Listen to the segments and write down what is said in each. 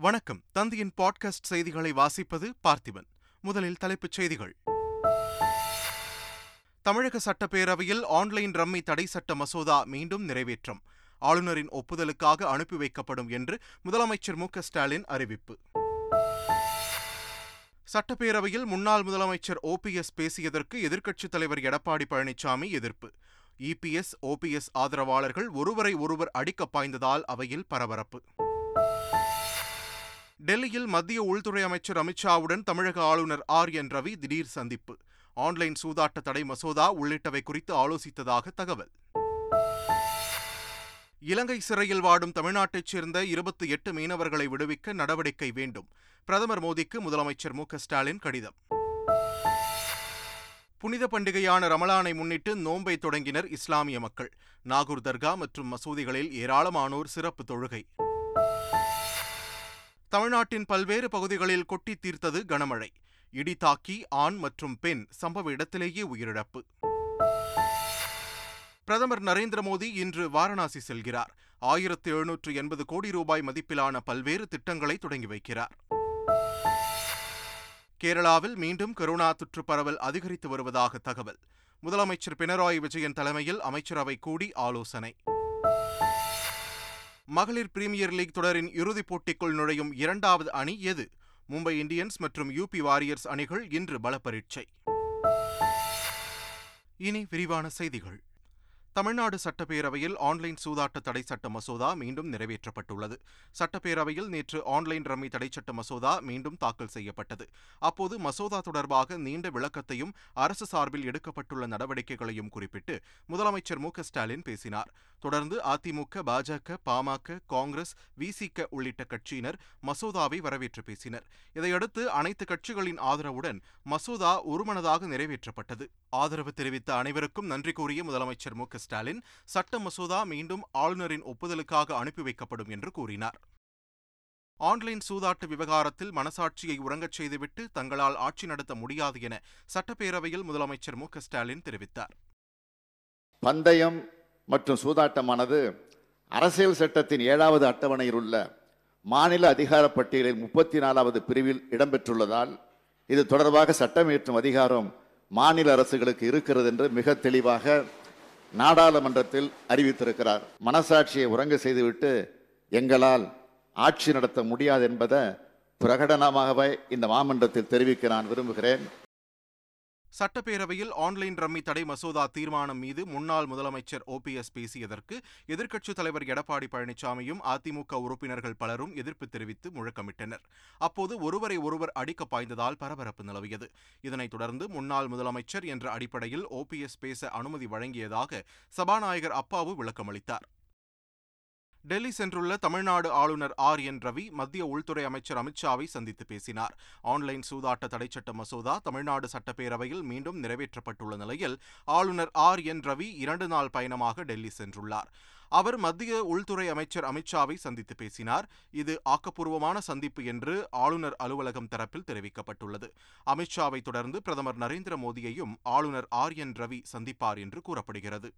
வணக்கம். தந்தியின் பாட்காஸ்ட் செய்திகளை வாசிப்பது பார்த்திபன். முதலில் தலைப்புச் செய்திகள். தமிழக சட்டப்பேரவையில் ஆன்லைன் ரம்மி தடை சட்ட மசோதா மீண்டும் நிறைவேற்றம். ஆளுநரின் ஒப்புதலுக்காக அனுப்பி வைக்கப்படும் என்று முதலமைச்சர் மு ஸ்டாலின் அறிவிப்பு. சட்டப்பேரவையில் முன்னாள் முதலமைச்சர் ஓபிஎஸ் பேசியதற்கு எதிர்க்கட்சித் தலைவர் எடப்பாடி பழனிசாமி எதிர்ப்பு. இபிஎஸ் ஓபிஎஸ் ஆதரவாளர்கள் ஒருவரை ஒருவர் அடிக்க பாய்ந்ததால் அவையில் பரபரப்பு. டெல்லியில் மத்திய உள்துறை அமைச்சர் அமித்ஷாவுடன் தமிழக ஆளுநர் ஆர் என் ரவி திடீர் சந்திப்பு. ஆன்லைன் சூதாட்ட தடை மசோதா உள்ளிட்டவை குறித்து ஆலோசித்ததாக தகவல். இலங்கை சிறையில் வாடும் தமிழ்நாட்டைச் சேர்ந்த இருபத்தி எட்டு மீனவர்களை விடுவிக்க நடவடிக்கை வேண்டும். பிரதமர் மோடிக்கு முதலமைச்சர் மு ஸ்டாலின் கடிதம். புனித பண்டிகையான ரமலானை முன்னிட்டு நோன்பை தொடங்கினர் இஸ்லாமிய மக்கள். நாகூர் தர்கா மற்றும் மசூதிகளில் ஏராளமானோர் சிறப்பு தொழுகை. தமிழ்நாட்டின் பல்வேறு பகுதிகளில் கொட்டி தீர்த்தது கனமழை. இடி தாக்கி ஆண் மற்றும் பெண் சம்பவ இடத்திலேயே உயிரிழப்பு. பிரதமர் நரேந்திர மோடி இன்று வாரணாசி செல்கிறார். ஆயிரத்து எழுநூற்று எண்பது கோடி ரூபாய் மதிப்பிலான பல்வேறு திட்டங்களை தொடங்கி வைக்கிறார். கேரளாவில் மீண்டும் கொரோனா தொற்று பரவல் அதிகரித்து வருவதாக தகவல். முதலமைச்சர் பினராயி விஜயன் தலைமையில் அமைச்சரவை கூடி ஆலோசனை. மகளிர் பிரீமியர் லீக் தொடரின் இறுதிப் போட்டிக்குள் நுழையும் இரண்டாவது அணி எது? மும்பை இந்தியன்ஸ் மற்றும் யூபி வாரியர்ஸ் அணிகள் இன்று பலப்பரீட்சை. இனி விரிவான செய்திகள். தமிழ்நாடு சட்டப்பேரவையில் ஆன்லைன் சூதாட்ட தடை சட்ட மசோதா மீண்டும் நிறைவேற்றப்பட்டுள்ளது. சட்டப்பேரவையில் நேற்று ஆன்லைன் ரம்மி தடை சட்ட மசோதா மீண்டும் தாக்கல் செய்யப்பட்டது. அப்போது மசோதா தொடர்பாக நீண்ட விளக்கத்தையும் அரசு சார்பில் எடுக்கப்பட்டுள்ள நடவடிக்கைகளையும் குறிப்பிட்டு முதலமைச்சர் மு ஸ்டாலின் பேசினார். தொடர்ந்து அதிமுக பாஜக பாமக காங்கிரஸ் விசிக உள்ளிட்ட கட்சியினர் மசோதாவை வரவேற்று பேசினர். இதையடுத்து அனைத்து கட்சிகளின் ஆதரவுடன் மசோதா ஒருமனதாக நிறைவேற்றப்பட்டது. ஆதரவு தெரிவித்த அனைவருக்கும் நன்றி கூறிய முதலமைச்சர் மு ஸ்டாலின் சட்ட மசோதா மீண்டும் ஆளுநரின் ஒப்புதலுக்காக அனுப்பி வைக்கப்படும் என்று கூறினார். ஆன்லைன் சூதாட்ட விவகாரத்தில் மனசாட்சியை உறங்கச் செய்துவிட்டு தங்களால் ஆட்சி நடத்த முடியாது என சட்டப்பேரவையில் முதலமைச்சர் மு. ஸ்டாலின் தெரிவித்தார். பந்தயம் மற்றும் சூதாட்டமானது அரசியல் சட்டத்தின் ஏழாவது அட்டவணையில் உள்ள மாநில அதிகார பட்டியலில் முப்பத்தி நாலாவது பிரிவில் இடம்பெற்றுள்ளதால் இது தொடர்பாக சட்டம் இயற்றும் அதிகாரம் மாநில அரசுகளுக்கு இருக்கிறது என்று மிக தெளிவாக நாடாளுமன்றத்தில் அறிவித்திருக்கிறார். மனசாட்சியை உறங்க செய்துவிட்டு எங்களால் ஆட்சி நடத்த முடியாது என்பதை பிரகடனமாகவே இந்த மாமன்றத்தில் தெரிவிக்க நான் விரும்புகிறேன். சட்டப்பேரவையில் ஆன்லைன் ரம்மி தடை மசோதா தீர்மானம் மீது முன்னாள் முதலமைச்சர் ஓபிஎஸ் பேசியதற்கு எதிர்க்கட்சித் தலைவர் எடப்பாடி பழனிசாமியும் அதிமுக உறுப்பினர்கள் பலரும் எதிர்ப்பு தெரிவித்து முழக்கமிட்டனர். அப்போது ஒருவரை ஒருவர் அடிக்க பாய்ந்ததால் பரபரப்பு நிலவியது. இதனைத் தொடர்ந்து முன்னாள் முதலமைச்சர் என்ற அடிப்படையில் ஓபிஎஸ் பேச அனுமதி வழங்கியதாக சபாநாயகர் அப்பாவு விளக்கமளித்தார். டெல்லி சென்றுள்ள தமிழ்நாடு ஆளுநர் ஆர் என் ரவி மத்திய உள்துறை அமைச்சர் அமித்ஷாவை சந்தித்து பேசினார். ஆன்லைன் சூதாட்ட தடைச்சட்ட மசோதா தமிழ்நாடு சட்டப்பேரவையில் மீண்டும் நிறைவேற்றப்பட்டுள்ள நிலையில் ஆளுநர் ஆர் என் ரவி இரண்டு நாள் பயணமாக டெல்லி சென்றுள்ளார். அவர் மத்திய உள்துறை அமைச்சர் அமித்ஷாவை சந்தித்து பேசினார். இது ஆக்கப்பூர்வமான சந்திப்பு என்று ஆளுநர் அலுவலகம் தரப்பில் தெரிவிக்கப்பட்டுள்ளது. அமித்ஷாவை தொடர்ந்து பிரதமர் நரேந்திர மோடியையும் ஆளுநர் ஆர் என் ரவி சந்திப்பார் என்று கூறப்படுகிறது.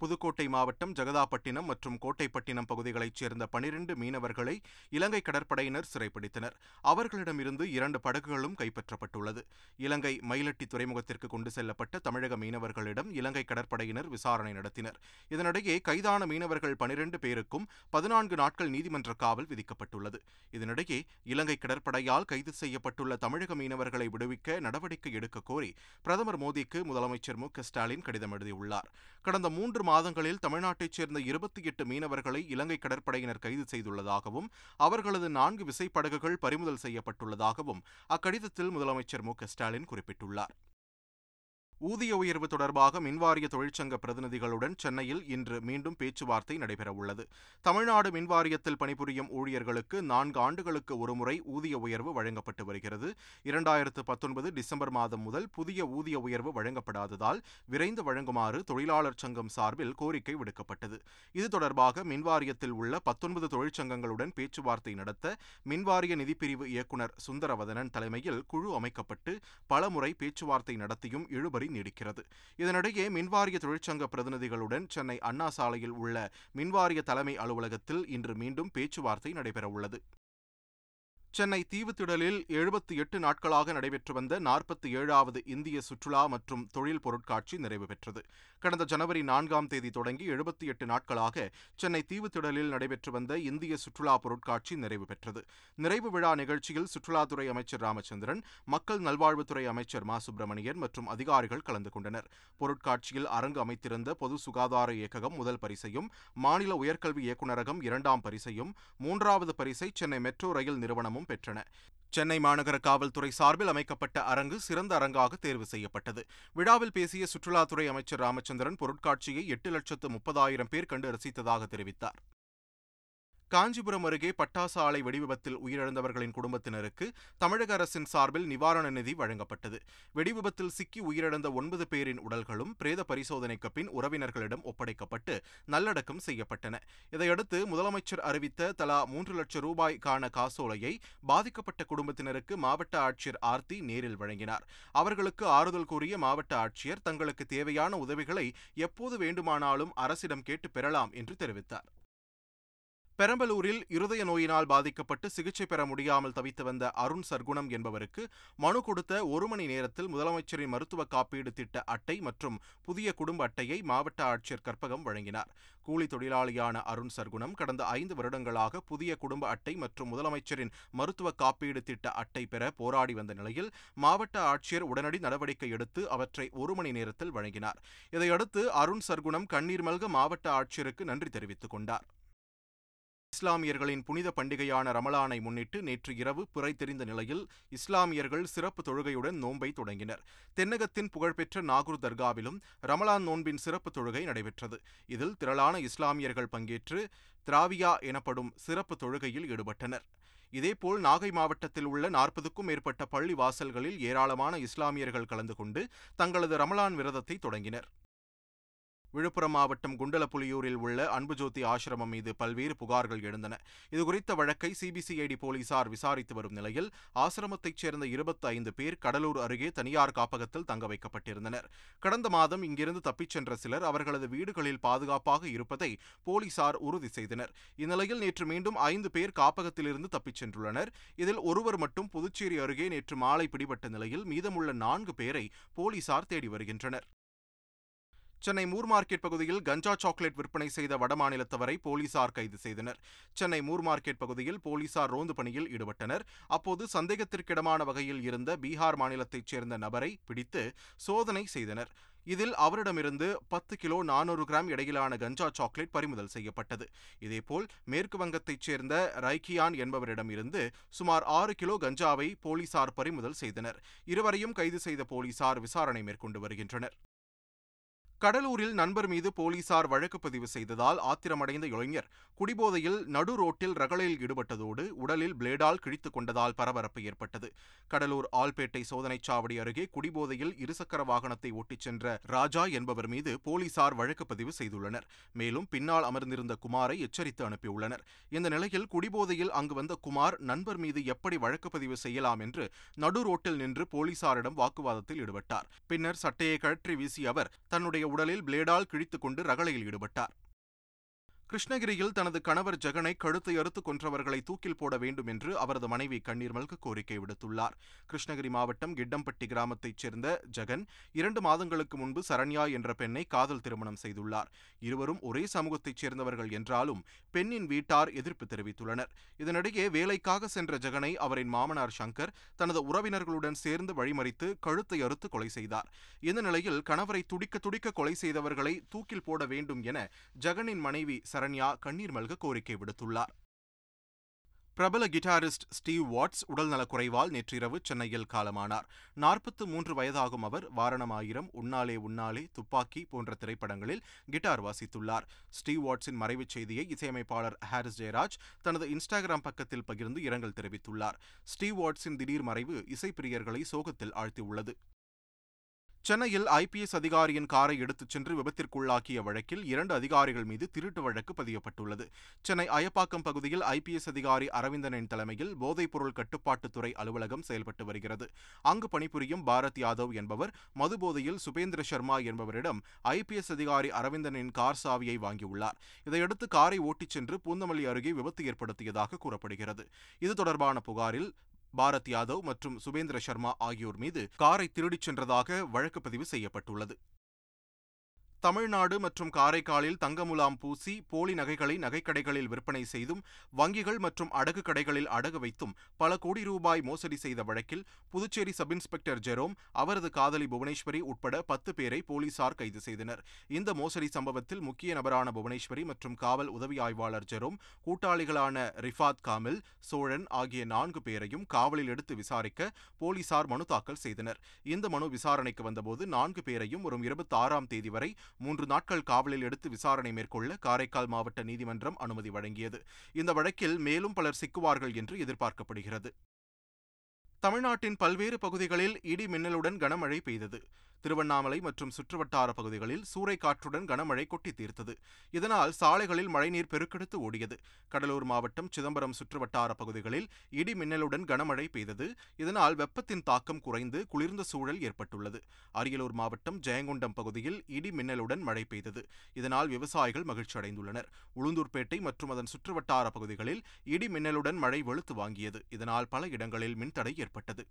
புதுக்கோட்டை மாவட்டம் ஜெகதாப்பட்டினம் மற்றும் கோட்டைப்பட்டினம் பகுதிகளைச் சேர்ந்த பனிரெண்டு மீனவர்களை இலங்கை கடற்படையினர் சிறைப்பிடித்தனர். அவர்களிடமிருந்து இரண்டு படகுகளும் கைப்பற்றப்பட்டுள்ளது. இலங்கை மயிலட்டி துறைமுகத்திற்கு கொண்டு செல்லப்பட்ட தமிழக மீனவர்களிடம் இலங்கை கடற்படையினர் விசாரணை நடத்தினர். இதனிடையே கைதான மீனவர்கள் பனிரெண்டு பேருக்கும் பதினான்கு நாட்கள் நீதிமன்ற காவல் விதிக்கப்பட்டுள்ளது. இதனிடையே இலங்கை கடற்படையால் கைது செய்யப்பட்டுள்ள தமிழக மீனவர்களை விடுவிக்க நடவடிக்கை எடுக்க கோரி பிரதமர் மோடிக்கு முதலமைச்சர் மு ஸ்டாலின் கடிதம் எழுதியுள்ளார். கடந்த மூன்று மாதங்களில் தமிழ்நாட்டைச் சேர்ந்த இருபத்தி எட்டு மீனவர்களை இலங்கை கடற்படையினர் கைது செய்துள்ளதாகவும் அவர்களது நான்கு விசைப்படகுகள் பறிமுதல் செய்யப்பட்டுள்ளதாகவும் அக்கடிதத்தில் முதலமைச்சர் மு ஸ்டாலின் குறிப்பிட்டுள்ளார். ஊதிய உயர்வு தொடர்பாக மின்வாரிய தொழிற்சங்க பிரதிநிதிகளுடன் சென்னையில் இன்று மீண்டும் பேச்சுவார்த்தை நடைபெறவுள்ளது. தமிழ்நாடு மின்வாரியத்தில் பணிபுரியும் ஊழியர்களுக்கு நான்கு ஆண்டுகளுக்கு ஒருமுறை ஊதிய உயர்வு வழங்கப்பட்டு வருகிறது. இரண்டாயிரத்து பத்தொன்பது டிசம்பர் மாதம் முதல் புதிய ஊதிய உயர்வு வழங்கப்படாததால் விரைந்து வழங்குமாறு தொழிலாளர் சங்கம் சார்பில் கோரிக்கை விடுக்கப்பட்டது. இது தொடர்பாக மின்வாரியத்தில் உள்ள பத்தொன்பது தொழிற்சங்கங்களுடன் பேச்சுவார்த்தை நடத்த மின்வாரிய நிதிப்பிரிவு இயக்குநர் சுந்தரவதனன் தலைமையில் குழு அமைக்கப்பட்டு பலமுறை பேச்சுவார்த்தை நடத்தியும் இழுபறி நீடிக்கிறது. இதனிடையே மின்வாரிய தொழிற்சங்க பிரதிநிதிகளுடன் சென்னை அண்ணா சாலையில் உள்ள மின்வாரிய தலைமை அலுவலகத்தில் இன்று மீண்டும் பேச்சுவார்த்தை நடைபெறவுள்ளது. சென்னை தீவுத்திடலில் எழுபத்தி எட்டு நாட்களாக நடைபெற்று வந்த நாற்பத்தி ஏழாவது இந்திய சுற்றுலா மற்றும் தொழில் பொருட்காட்சி நிறைவு பெற்றது. கடந்த ஜனவரி நான்காம் தேதி தொடங்கி எழுபத்தி எட்டு நாட்களாக சென்னை தீவுத்திடலில் நடைபெற்று வந்த இந்திய சுற்றுலா பொருட்காட்சி நிறைவு பெற்றது. நிறைவு விழா நிகழ்ச்சியில் சுற்றுலாத்துறை அமைச்சர் ராமச்சந்திரன் மக்கள் நல்வாழ்வுத்துறை அமைச்சர் மா. சுப்பிரமணியன் மற்றும் அதிகாரிகள் கலந்து கொண்டனர். பொருட்காட்சியில் அரங்கு அமைத்திருந்த பொது சுகாதார இயக்ககம் முதல் பரிசையும் மாநில உயர்கல்வி இயக்குநரகம் இரண்டாம் பரிசையும் மூன்றாவது பரிசை சென்னை மெட்ரோ ரயில் நிறுவனமும் பெற்றன. சென்னை மாநகர காவல்துறை சார்பில் அமைக்கப்பட்ட அரங்கு சிறந்த அரங்காக தேர்வு செய்யப்பட்டது. விழாவில் பேசிய சுற்றுலாத்துறை அமைச்சர் ராமச்சந்திரன் பொருட்காட்சியை எட்டு லட்சத்து முப்பதாயிரம் பேர் கண்டு ரசித்ததாக தெரிவித்தார். காஞ்சிபுரம் அருகே பட்டாசு ஆலை வெடிவிபத்தில் உயிரிழந்தவர்களின் குடும்பத்தினருக்கு தமிழக அரசின் சார்பில் நிவாரண நிதி வழங்கப்பட்டது. வெடிவிபத்தில் சிக்கி உயிரிழந்த ஒன்பது பேரின் உடல்களும் பிரேத பரிசோதனைக்கு பின் உறவினர்களிடம் ஒப்படைக்கப்பட்டு நல்லடக்கம் செய்யப்பட்டன. இதையடுத்து முதலமைச்சர் அறிவித்த தலா மூன்று லட்சம் ரூபாய்க்கான காசோலையை பாதிக்கப்பட்ட குடும்பத்தினருக்கு மாவட்ட ஆட்சியர் ஆர்த்தி நேரில் வழங்கினார். அவர்களுக்கு ஆறுதல் கூறிய மாவட்ட ஆட்சியர் தங்களுக்கு தேவையான உதவிகளை எப்போது வேண்டுமானாலும் அரசிடம் கேட்டு பெறலாம் என்று தெரிவித்தார். பெரம்பலூரில் இருதய நோயினால் பாதிக்கப்பட்டு சிகிச்சை பெற முடியாமல் தவித்து வந்த அருண் சர்க்குணம் என்பவருக்கு மனு கொடுத்த ஒரு மணி நேரத்தில் முதலமைச்சரின் மருத்துவ காப்பீடு திட்ட அட்டை மற்றும் புதிய குடும்ப அட்டையை மாவட்ட ஆட்சியர் கற்பகம் வழங்கினார். கூலி தொழிலாளியான அருண் சர்க்குணம் கடந்த ஐந்து வருடங்களாக புதிய குடும்ப அட்டை மற்றும் முதலமைச்சரின் மருத்துவ காப்பீடு திட்ட அட்டை பெற போராடி வந்த நிலையில் மாவட்ட ஆட்சியர் உடனடி நடவடிக்கை எடுத்து அவற்றை ஒரு மணி நேரத்தில் வழங்கினார். இதையடுத்து அருண் சர்க்குணம் கண்ணீர் மல்க மாவட்ட ஆட்சியருக்கு நன்றி தெரிவித்துக் கொண்டார். இஸ்லாமியர்களின் புனித பண்டிகையான ரமலானை முன்னிட்டு நேற்று இரவு பிறை தெரிந்த நிலையில் இஸ்லாமியர்கள் சிறப்பு தொழுகையுடன் நோன்பை தொடங்கினர். தென்னகத்தின் புகழ்பெற்ற நாகூர் தர்காவிலும் ரமலான் நோன்பின் சிறப்பு தொழுகை நடைபெற்றது. இதில் திரளான இஸ்லாமியர்கள் பங்கேற்று திராவியா எனப்படும் சிறப்பு தொழுகையில் ஈடுபட்டனர். இதேபோல் நாகை மாவட்டத்தில் உள்ள நாற்பதுக்கும் மேற்பட்ட பள்ளி வாசல்களில் ஏராளமான இஸ்லாமியர்கள் கலந்து கொண்டு தங்களது ரமலான் விரதத்தை தொடங்கினர். விழுப்புரம் மாவட்டம் குண்டலப்புலியூரில் உள்ள அன்புஜோதி ஆசிரமம் மீது பல்வேறு புகார்கள் எழுந்தன. இதுகுறித்த வழக்கை சிபிசிஐடி போலீசார் விசாரித்து வரும் நிலையில் ஆசிரமத்தைச் சேர்ந்த இருபத்தி ஐந்து பேர் கடலூர் அருகே தனியார் காப்பகத்தில் தங்க வைக்கப்பட்டிருந்தனர். கடந்த மாதம் இங்கிருந்து தப்பிச் சென்ற சிலர் அவர்களது வீடுகளில் பாதுகாப்பாக இருப்பதை போலீசார் உறுதி செய்தனர். இந்நிலையில் நேற்று மீண்டும் ஐந்து பேர் காப்பகத்திலிருந்து தப்பிச் சென்றுள்ளனர். இதில் ஒருவர் மட்டும் புதுச்சேரி அருகே நேற்று மாலை பிடிபட்ட நிலையில் மீதமுள்ள நான்கு பேரை போலீசார் தேடி வருகின்றனர். சென்னை மூர் மார்க்கெட் பகுதியில் கஞ்சா சாக்லேட் விற்பனை செய்த வடமாநிலத்தவரை போலீசார் கைது செய்தனர். சென்னை மூர் மார்க்கெட் பகுதியில் போலீசார் ரோந்து பணியில் ஈடுபட்டனர். அப்போது சந்தேகத்திற்கிடமான வகையில் இருந்த பீகார் மாநிலத்தைச் சேர்ந்த நபரை பிடித்து சோதனை செய்தனர். இதில் அவரிடமிருந்து பத்து கிலோ நானூறு கிராம் இடையிலான கஞ்சா சாக்லேட் பறிமுதல் செய்யப்பட்டது. இதேபோல் மேற்கு வங்கத்தைச் சேர்ந்த ரைக்கியான் என்பவரிடமிருந்து சுமார் ஆறு கிலோ கஞ்சாவை போலீசார் பறிமுதல் செய்தனர். இருவரையும் கைது செய்த போலீசார் விசாரணை மேற்கொண்டு வருகின்றனர். கடலூரில் நண்பர் மீது போலீசார் வழக்கு பதிவு செய்ததால் ஆத்திரமடைந்த இளைஞர் குடிபோதையில் நடு ரோட்டில் ரகளையில் ஈடுபட்டதோடு உடலில் பிளேடால் கிழித்துக் கொண்டதால் பரபரப்பு ஏற்பட்டது. கடலூர் ஆல்பேட்டை சோதனைச் சாவடி அருகே குடிபோதையில் இருசக்கர வாகனத்தை ஓட்டிச் சென்ற ராஜா என்பவர் மீது போலீசார் வழக்கு பதிவு செய்துள்ளனர். மேலும் பின்னால் அமர்ந்திருந்த குமாரை எச்சரித்து அனுப்பியுள்ளனர். இந்த நிலையில் குடிபோதையில் அங்கு வந்த குமார் நண்பர் மீது எப்படி வழக்கு பதிவு செய்யலாம் என்று நடு ரோட்டில் நின்று போலீசாரிடம் வாக்குவாதத்தில் ஈடுபட்டார். பின்னர் சட்டையை கழற்றி வீசிய அவர் தன்னுடைய உடலில் பிளேடால் கிழித்துக் கொண்டு ரகளையில் ஈடுபட்டார். கிருஷ்ணகிரியில் தனது கணவர் ஜெகனை கழுத்தை அறுத்து கொன்றவர்களை தூக்கில் போட வேண்டும் என்று அவரது மனைவி கண்ணீர் மல்க கோரிக்கை விடுத்துள்ளார். கிருஷ்ணகிரி மாவட்டம் கிட்டம்பட்டி கிராமத்தைச் சேர்ந்த ஜெகன் இரண்டு மாதங்களுக்கு முன்பு சரண்யா என்ற பெண்ணை காதல் திருமணம் செய்துள்ளார். இருவரும் ஒரே சமூகத்தைச் சேர்ந்தவர்கள் என்றாலும் பெண்ணின் வீட்டார் எதிர்ப்பு தெரிவித்துள்ளனர். இதனிடையே வேலைக்காக சென்ற ஜெகனை அவரின் மாமனார் சங்கர் தனது உறவினர்களுடன் சேர்ந்து வழிமறித்து கழுத்தை அறுத்து கொலை செய்தார். இந்த நிலையில் கணவரை துடிக்க துடிக்க கொலை செய்தவர்களை தூக்கில் போட வேண்டும் என ஜெகனின் மனைவி சரண்யா கண்ணீர் மல்க கோரிக்கை விடுத்துள்ளார். பிரபல கிட்டாரிஸ்ட் ஸ்டீவ் வாட்ஸ் உடல்நலக்குறைவால் நேற்றிரவு சென்னையில் காலமானார். நாற்பத்து மூன்று வயதாகும் அவர் வாரணமாயிரம் உன்னாலே உன்னாலே துப்பாக்கி போன்ற திரைப்படங்களில் கிட்டார் வாசித்துள்ளார். ஸ்டீவ் வாட்ஸின் மறைவுச் செய்தியை இசையமைப்பாளர் ஹாரிஸ் ஜெயராஜ் தனது இன்ஸ்டாகிராம் பக்கத்தில் பகிர்ந்து இரங்கல் தெரிவித்துள்ளார். ஸ்டீவ் வாட்ஸின் திடீர் மறைவு இசைப்பிரியர்களை சோகத்தில் ஆழ்த்தியுள்ளது. சென்னையில் ஐபிஎஸ் அதிகாரியின் காரை எடுத்துச் சென்று விபத்திற்குள்ளாக்கிய வழக்கில் இரண்டு அதிகாரிகள் மீது திருட்டு வழக்கு பதியப்பட்டுள்ளது. சென்னை அயப்பாக்கம் பகுதியில் ஐபிஎஸ் அதிகாரி அரவிந்தனின் தலைமையில் போதைப்பொருள் கட்டுப்பாட்டுத்துறை அலுவலகம் செயல்பட்டு வருகிறது. அங்கு பணிபுரியும் பாரத் யாதவ் என்பவர் மதுபோதையில் சுபேந்திர சர்மா என்பவரிடம் ஐபிஎஸ் அதிகாரி அரவிந்தனின் கார் சாவியை வாங்கியுள்ளார். இதையடுத்து காரை ஓட்டிச் சென்று பூந்தமல்லி அருகே விபத்து ஏற்படுத்தியதாக கூறப்படுகிறது. இது தொடர்பான புகாரில் பாரத் யாதவ் மற்றும் சுபேந்திர சர்மா ஆகியோர் மீது காரை திருடிச் சென்றதாக வழக்கு பதிவு செய்யப்பட்டுள்ளது. தமிழ்நாடு மற்றும் காரைக்காலில் தங்கமுலாம் பூசி போலி நகைகளை நகைக்கடைகளில் விற்பனை செய்தும் வங்கிகள் மற்றும் அடகு கடைகளில் அடகு வைத்தும் பல கோடி ரூபாய் மோசடி செய்த வழக்கில் புதுச்சேரி சப் இன்ஸ்பெக்டர் ஜெரோம் அவரது காதலி புவனேஸ்வரி உட்பட பத்து பேரை போலீசார் கைது செய்தனர். இந்த மோசடி சம்பவத்தில் முக்கிய நபரான புவனேஸ்வரி மற்றும் காவல் உதவி ஆய்வாளர் ஜெரோம் கூட்டாளிகளான ரிஃபாத் காமில் சோழன் ஆகிய நான்கு பேரையும் காவலில் எடுத்து விசாரிக்க போலீசார் மனு தாக்கல் செய்தனர். இந்த மனு விசாரணைக்கு வந்தபோது நான்கு பேரையும் வரும் இருபத்தி ஆறாம் தேதி வரை மூன்று நாட்கள் காவலில் எடுத்து விசாரணை மேற்கொள்ள காரைக்கால் மாவட்ட நீதிமன்றம் அனுமதி வழங்கியது. இந்த வழக்கில் மேலும் பலர் சிக்குவார்கள் என்று எதிர்பார்க்கப்படுகிறது. தமிழ்நாட்டின் பல்வேறு பகுதிகளில் இடி மின்னலுடன் கனமழை பெய்தது. திருவண்ணாமலை மற்றும் சுற்றுவட்டார பகுதிகளில் சூறைக்காற்றுடன் கனமழை கொட்டி தீர்த்தது. இதனால் சாலைகளில் மழைநீர் பெருக்கெடுத்து ஓடியது. கடலூர் மாவட்டம் சிதம்பரம் சுற்றுவட்டார பகுதிகளில் இடி மின்னலுடன் கனமழை பெய்தது. இதனால் வெப்பத்தின் தாக்கம் குறைந்து குளிர்ந்த சூழல் ஏற்பட்டுள்ளது. அரியலூர் மாவட்டம் ஜெயங்கொண்டம் பகுதியில் இடி மின்னலுடன் மழை பெய்தது. இதனால் விவசாயிகள் மகிழ்ச்சி அடைந்துள்ளனர். உளுந்தூர்பேட்டை மற்றும் அதன் சுற்றுவட்டார பகுதிகளில் இடி மின்னலுடன் மழை வெளுத்து வாங்கியது. இதனால் பல இடங்களில் மின்தடை ஏற்பட்டது.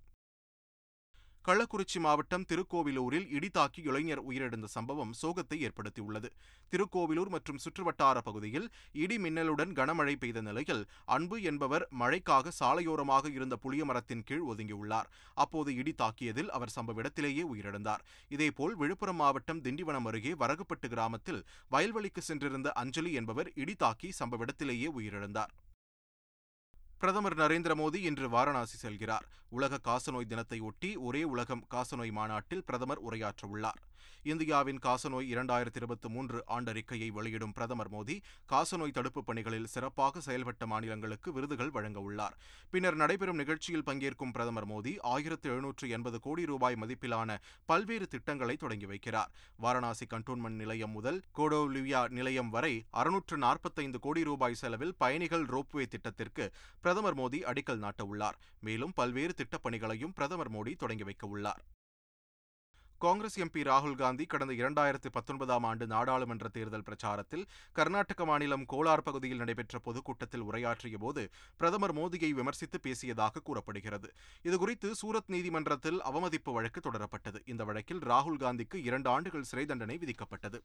கள்ளக்குறிச்சி மாவட்டம் திருக்கோவிலூரில் இடி தாக்கி இளைஞர் உயிரிழந்த சம்பவம் சோகத்தை ஏற்படுத்தியுள்ளது. திருக்கோவிலூர் மற்றும் சுற்றுவட்டார பகுதியில் இடி மின்னலுடன் கனமழை பெய்த நிலையில் அன்பு என்பவர் மழைக்காக சாலையோரமாக இருந்த புளிய மரத்தின் கீழ் ஒதுங்கியுள்ளார். அப்போது இடி தாக்கியதில் அவர் சம்பவ இடத்திலேயே உயிரிழந்தார். இதேபோல் விழுப்புரம் மாவட்டம் திண்டிவனம் அருகே வரகுப்பட்டு கிராமத்தில் வயல்வெளிக்கு சென்றிருந்த அஞ்சலி என்பவர் இடி தாக்கி சம்பவ இடத்திலேயே உயிரிழந்தார். பிரதமர் நரேந்திர மோடி இன்று வாரணாசி செல்கிறார். உலக காசநோய் தினத்தை ஒட்டி ஒரே உலகம் காசநோய் மாநாட்டில் பிரதமர் உரையாற்றவுள்ளார். இந்தியாவின் காசநோய் இரண்டாயிரத்தி இருபத்தி மூன்று ஆண்டறிக்கையை வெளியிடும் பிரதமர் மோடி காசநோய் தடுப்புப் பணிகளில் சிறப்பாக செயல்பட்ட மாநிலங்களுக்கு விருதுகள் வழங்க உள்ளார். பின்னர் நடைபெறும் நிகழ்ச்சியில் பங்கேற்கும் பிரதமர் மோடி ஆயிரத்து எழுநூற்று எண்பது கோடி ரூபாய் மதிப்பிலான பல்வேறு திட்டங்களை தொடங்கி வைக்கிறார். வாரணாசி கண்டோன்மெண்ட் நிலையம் முதல் கோடோலிவியா நிலையம் வரை அறுநூற்று நாற்பத்தைந்து கோடி ரூபாய் செலவில் பயணிகள் ரோப்வே திட்டத்திற்கு பிரதமர் மோடி அடிக்கல் நாட்டவுள்ளார். மேலும் பல்வேறு திட்டப்பணிகளையும் பிரதமர் மோடி தொடங்கி வைக்க உள்ளார். காங்கிரஸ் எம்பி ராகுல் காந்தி கடந்த இரண்டாயிரத்து பத்தொன்பதாம் ஆண்டு நாடாளுமன்ற தேர்தல் பிரச்சாரத்தில் கர்நாடக மாநிலம் கோலார் பகுதியில் நடைபெற்ற பொதுக்கூட்டத்தில் உரையாற்றிய போது பிரதமர் மோடியை விமர்சித்து பேசியதாக கூறப்படுகிறது. இதுகுறித்து சூரத் நீதிமன்றத்தில் அவமதிப்பு வழக்கு தொடரப்பட்டது. இந்த வழக்கில் ராகுல் காந்திக்கு இரண்டு ஆண்டுகள் சிறை தண்டனை விதிக்கப்பட்டது.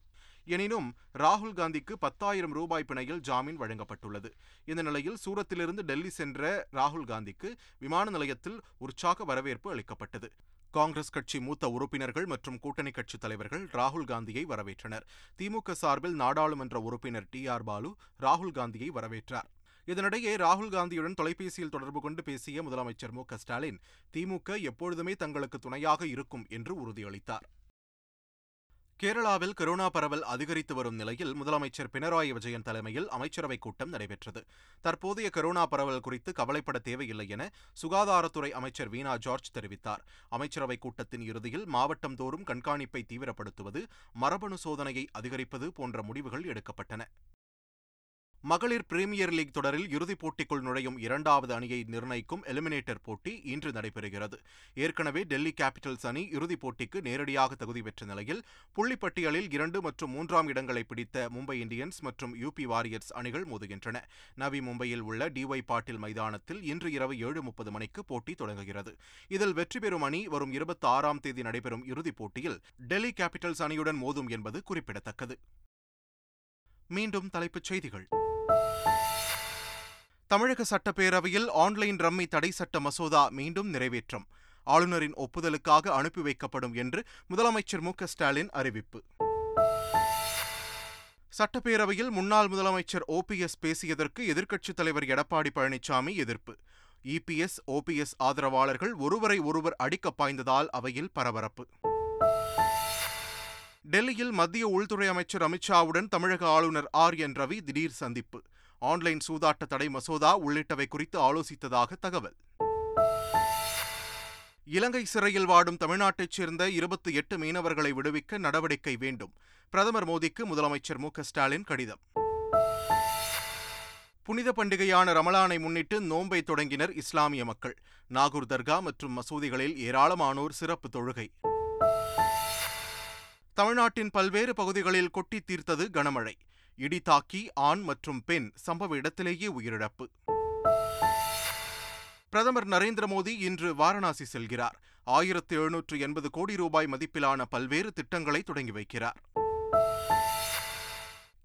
எனினும் ராகுல் காந்திக்கு பத்தாயிரம் ரூபாய் பிணையில் ஜாமீன் வழங்கப்பட்டுள்ளது. இந்த நிலையில் சூரத்திலிருந்து டெல்லி சென்ற ராகுல் காந்திக்கு விமான நிலையத்தில் உற்சாக வரவேற்பு அளிக்கப்பட்டது. காங்கிரஸ் கட்சி மூத்த உறுப்பினர்கள் மற்றும் கூட்டணி கட்சித் தலைவர்கள் ராகுல் காந்தியை வரவேற்றனர். திமுக சார்பில் நாடாளுமன்ற உறுப்பினர் டி ஆர் பாலு ராகுல் காந்தியை வரவேற்றார். இதனிடையே ராகுல் காந்தியுடன் தொலைபேசியில் தொடர்பு கொண்டு பேசிய முதலமைச்சர் மு ஸ்டாலின் திமுக எப்பொழுதுமே தங்களுக்கு துணையாக இருக்கும் என்று உறுதியளித்தார். கேரளாவில் கொரோனா பரவல் அதிகரித்து வரும் நிலையில் முதலமைச்சர் பினராயி விஜயன் தலைமையில் அமைச்சரவைக் கூட்டம் நடைபெற்றது. தற்போதைய கொரோனா பரவல் குறித்து கவலைப்பட தேவையில்லை என சுகாதாரத்துறை அமைச்சர் வீணா ஜார்ஜ் தெரிவித்தார். அமைச்சரவைக் கூட்டத்தின் இறுதியில் மாவட்டம் தோறும் கண்காணிப்பை தீவிரப்படுத்துவது மரபணு சோதனையை அதிகரிப்பது போன்ற முடிவுகள் எடுக்கப்பட்டன. மகளிர் பிரீமியர் லீக் தொடரில் இறுதிப் போட்டிக்குள் நுழையும் இரண்டாவது அணியை நிர்ணயிக்கும் எலிமினேட்டர் போட்டி இன்று நடைபெறுகிறது. ஏற்கனவே டெல்லி கேபிட்டல்ஸ் அணி இறுதிப் போட்டிக்கு நேரடியாக தகுதி பெற்ற நிலையில் புள்ளிப்பட்டியலில் இரண்டு மற்றும் மூன்றாம் இடங்களை பிடித்த மும்பை இந்தியன்ஸ் மற்றும் யூபி வாரியர்ஸ் அணிகள் மோதுகின்றன. நவி மும்பையில் உள்ள டிஒய் பாட்டில் மைதானத்தில் இன்று இரவு ஏழு முப்பது மணிக்கு போட்டி தொடங்குகிறது. இதில் வெற்றி பெறும் அணி வரும் இருபத்தி ஆறாம் தேதி நடைபெறும் இறுதிப் போட்டியில் டெல்லி கேபிட்டல்ஸ் அணியுடன் மோதும் என்பது குறிப்பிடத்தக்கது. மீண்டும் தலைப்புச் செய்திகள். தமிழக சட்டப்பேரவையில் ஆன்லைன் ரம்மி தடை சட்ட மசோதா மீண்டும் நிறைவேற்றம். ஆளுநரின் ஒப்புதலுக்காக அனுப்பி வைக்கப்படும் என்று முதலமைச்சர் மு ஸ்டாலின் அறிவிப்பு. சட்டப்பேரவையில் முன்னாள் முதலமைச்சர் ஓபிஎஸ் பேசியதற்கு எதிர்க்கட்சித் தலைவர் எடப்பாடி பழனிசாமி எதிர்ப்பு. இபிஎஸ் ஓபிஎஸ் ஆதரவாளர்கள் ஒருவரை ஒருவர் அடிக்க பாய்ந்ததால் அவையில் பரபரப்பு. டெல்லியில் மத்திய உள்துறை அமைச்சர் அமித்ஷாவுடன் தமிழக ஆளுநர் ஆர் என் ரவி திடீர் சந்திப்பு. ஆன்லைன் சூதாட்ட தடை மசோதா உள்ளிட்டவை குறித்து ஆலோசித்ததாக தகவல். இலங்கை சிறையில் வாடும் தமிழ்நாட்டைச் சேர்ந்த இருபத்தி எட்டு மீனவர்களை விடுவிக்க நடவடிக்கை வேண்டும். பிரதமர் மோடிக்கு முதலமைச்சர் மு ஸ்டாலின் கடிதம். புனித பண்டிகையான ரமலானை முன்னிட்டு நோன்பை தொடங்கினர் இஸ்லாமிய மக்கள். நாகூர் தர்கா மற்றும் மசூதிகளில் ஏராளமானோர் சிறப்பு தொழுகை. தமிழ்நாட்டின் பல்வேறு பகுதிகளில் கொட்டி தீர்த்தது கனமழை. இடி தாக்கி ஆண் மற்றும் பெண் சம்பவ இடத்திலேயே உயிரிழப்பு. பிரதமர் நரேந்திர மோடி இன்று வாரணாசி செல்கிறார். ஆயிரத்து எழுநூற்று எண்பது கோடி ரூபாய் மதிப்பிலான பல்வேறு திட்டங்களை தொடங்கி வைக்கிறார்.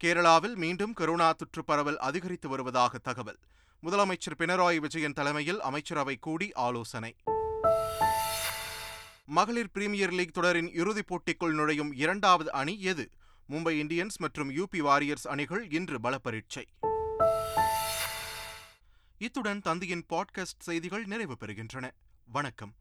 கேரளாவில் மீண்டும் கொரோனா தொற்று பரவல் அதிகரித்து வருவதாக தகவல். முதலமைச்சர் பினராயி விஜயன் தலைமையில் அமைச்சரவை கூடி ஆலோசனை. மகளிர் பிரீமியர் லீக் தொடரின் இறுதிப் போட்டிக்குள் நுழையும் இரண்டாவது அணி எது? மும்பை இந்தியன்ஸ் மற்றும் யூபி வாரியர்ஸ் அணிகள் இன்று பலப்பரீட்சை. இத்துடன் தந்தியின் பாட்காஸ்ட் செய்திகள் நிறைவு பெறுகின்றன. வணக்கம்.